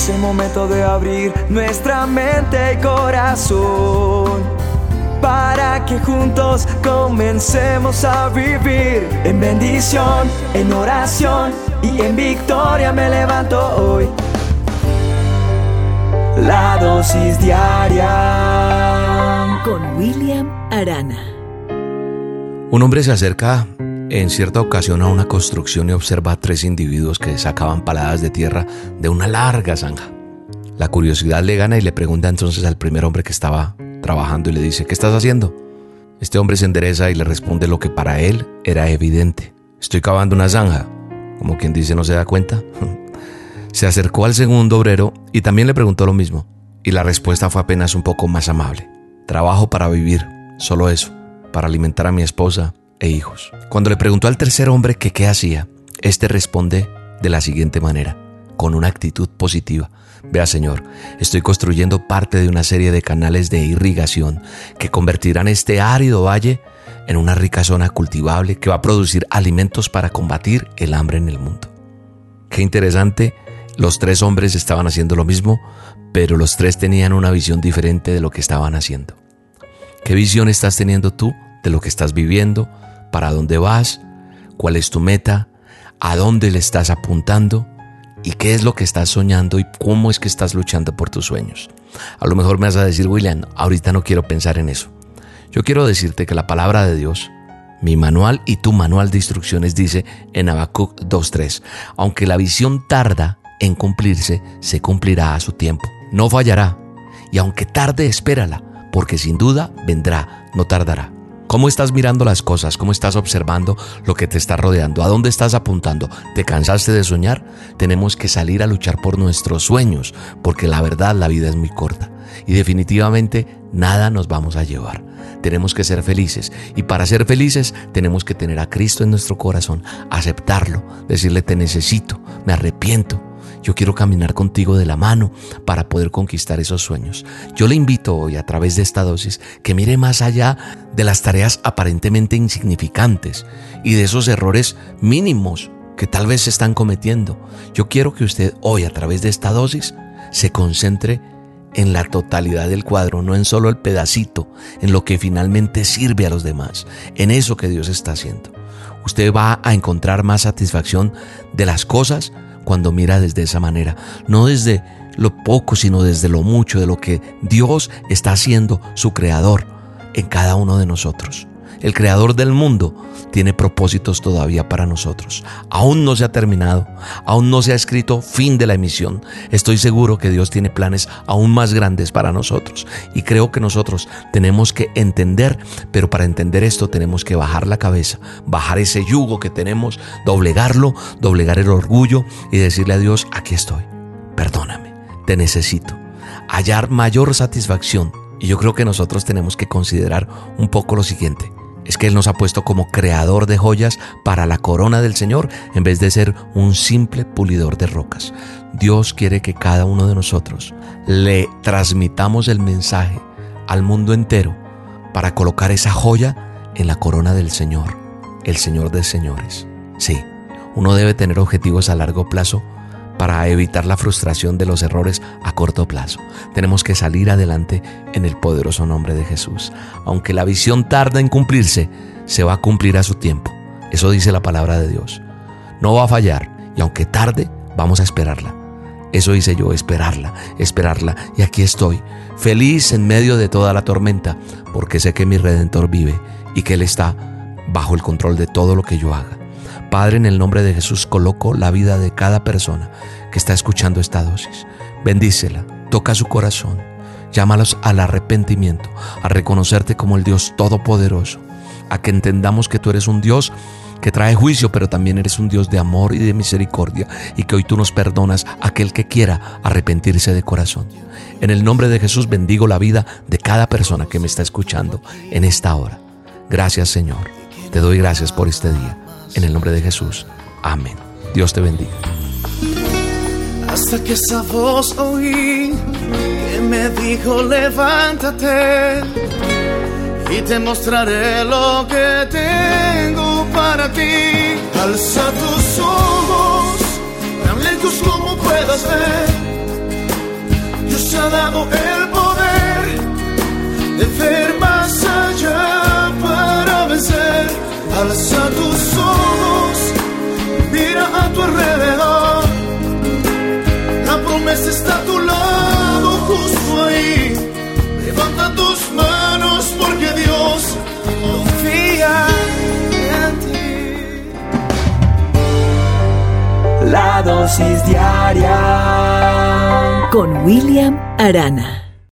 Es el momento de abrir nuestra mente y corazón para que juntos comencemos a vivir en bendición, en oración y en victoria me levanto hoy. La dosis diaria con William Arana. Un hombre se acerca en cierta ocasión a una construcción y observa a tres individuos que sacaban paladas de tierra de una larga zanja. La curiosidad le gana y le pregunta entonces al primer hombre que estaba trabajando y le dice, ¿qué estás haciendo? Este hombre se endereza y le responde lo que para él era evidente. Estoy cavando una zanja. Como quien dice, ¿no se da cuenta? se acercó al segundo obrero y también le preguntó lo mismo. Y la respuesta fue apenas un poco más amable. Trabajo para vivir, solo eso, para alimentar a mi esposa e hijos. Cuando le preguntó al tercer hombre que qué hacía, este responde de la siguiente manera, con una actitud positiva. Vea Señor, estoy construyendo parte de una serie de canales de irrigación que convertirán este árido valle en una rica zona cultivable que va a producir alimentos para combatir el hambre en el mundo. Qué interesante, los tres hombres estaban haciendo lo mismo, pero los tres tenían una visión diferente de lo que estaban haciendo. ¿Qué visión estás teniendo tú de lo que estás viviendo? ¿Para dónde vas? ¿Cuál es tu meta? ¿A dónde le estás apuntando? ¿Y qué es lo que estás soñando y cómo es que estás luchando por tus sueños? A lo mejor me vas a decir, William, ahorita no quiero pensar en eso. Yo quiero decirte que la palabra de Dios, mi manual y tu manual de instrucciones dice en Habacuc 2.3, aunque la visión tarda en cumplirse, se cumplirá a su tiempo. No fallará. Y aunque tarde, espérala, porque sin duda vendrá, no tardará. ¿Cómo estás mirando las cosas? ¿Cómo estás observando lo que te está rodeando? ¿A dónde estás apuntando? ¿Te cansaste de soñar? Tenemos que salir a luchar por nuestros sueños, porque la verdad la vida es muy corta y definitivamente nada nos vamos a llevar. Tenemos que ser felices y para ser felices tenemos que tener a Cristo en nuestro corazón, aceptarlo, decirle te necesito, me arrepiento, yo quiero caminar contigo de la mano para poder conquistar esos sueños. Yo le invito hoy a través de esta dosis que mire más allá de las tareas aparentemente insignificantes y de esos errores mínimos que tal vez se están cometiendo. Yo quiero que usted hoy a través de esta dosis se concentre en la totalidad del cuadro, no en solo el pedacito, en lo que finalmente sirve a los demás, en eso que Dios está haciendo. Usted va a encontrar más satisfacción de las cosas cuando mira desde esa manera, no desde lo poco, sino desde lo mucho de lo que Dios está haciendo, su creador, en cada uno de nosotros. El creador del mundo tiene propósitos todavía para nosotros. Aún no se ha terminado, aún no se ha escrito fin de la emisión. Estoy seguro que Dios tiene planes aún más grandes para nosotros. Y creo que nosotros tenemos que entender, pero para entender esto tenemos que bajar la cabeza, bajar ese yugo que tenemos, doblegarlo, doblegar el orgullo y decirle a Dios, aquí estoy, perdóname, te necesito. Hallar mayor satisfacción. Y yo creo que nosotros tenemos que considerar un poco lo siguiente es que Él nos ha puesto como creador de joyas para la corona del Señor en vez de ser un simple pulidor de rocas. Dios quiere que cada uno de nosotros le transmitamos el mensaje al mundo entero para colocar esa joya en la corona del Señor, el Señor de señores. Sí, uno debe tener objetivos a largo plazo para evitar la frustración de los errores a corto plazo. Tenemos que salir adelante en el poderoso nombre de Jesús. Aunque la visión tarda en cumplirse, se va a cumplir a su tiempo. Eso dice la palabra de Dios. No va a fallar y aunque tarde, vamos a esperarla. Eso hice yo, esperarla, esperarla. Y aquí estoy, feliz en medio de toda la tormenta, porque sé que mi Redentor vive y que Él está bajo el control de todo lo que yo haga. Padre, en el nombre de Jesús coloco la vida de cada persona que está escuchando esta dosis. Bendícela, toca su corazón, llámalos al arrepentimiento, a reconocerte como el Dios Todopoderoso, a que entendamos que tú eres un Dios que trae juicio, pero también eres un Dios de amor y de misericordia, y que hoy tú nos perdonas a aquel que quiera arrepentirse de corazón. En el nombre de Jesús bendigo la vida de cada persona que me está escuchando en esta hora. Gracias Señor. Te doy gracias por este día. En el nombre de Jesús. Amén. Dios te bendiga. Hasta que esa voz oí que me dijo levántate y te mostraré lo que tengo para ti. Alza tus ojos, tan lejos como puedas ver ha dado el dosis diaria Con William Arana.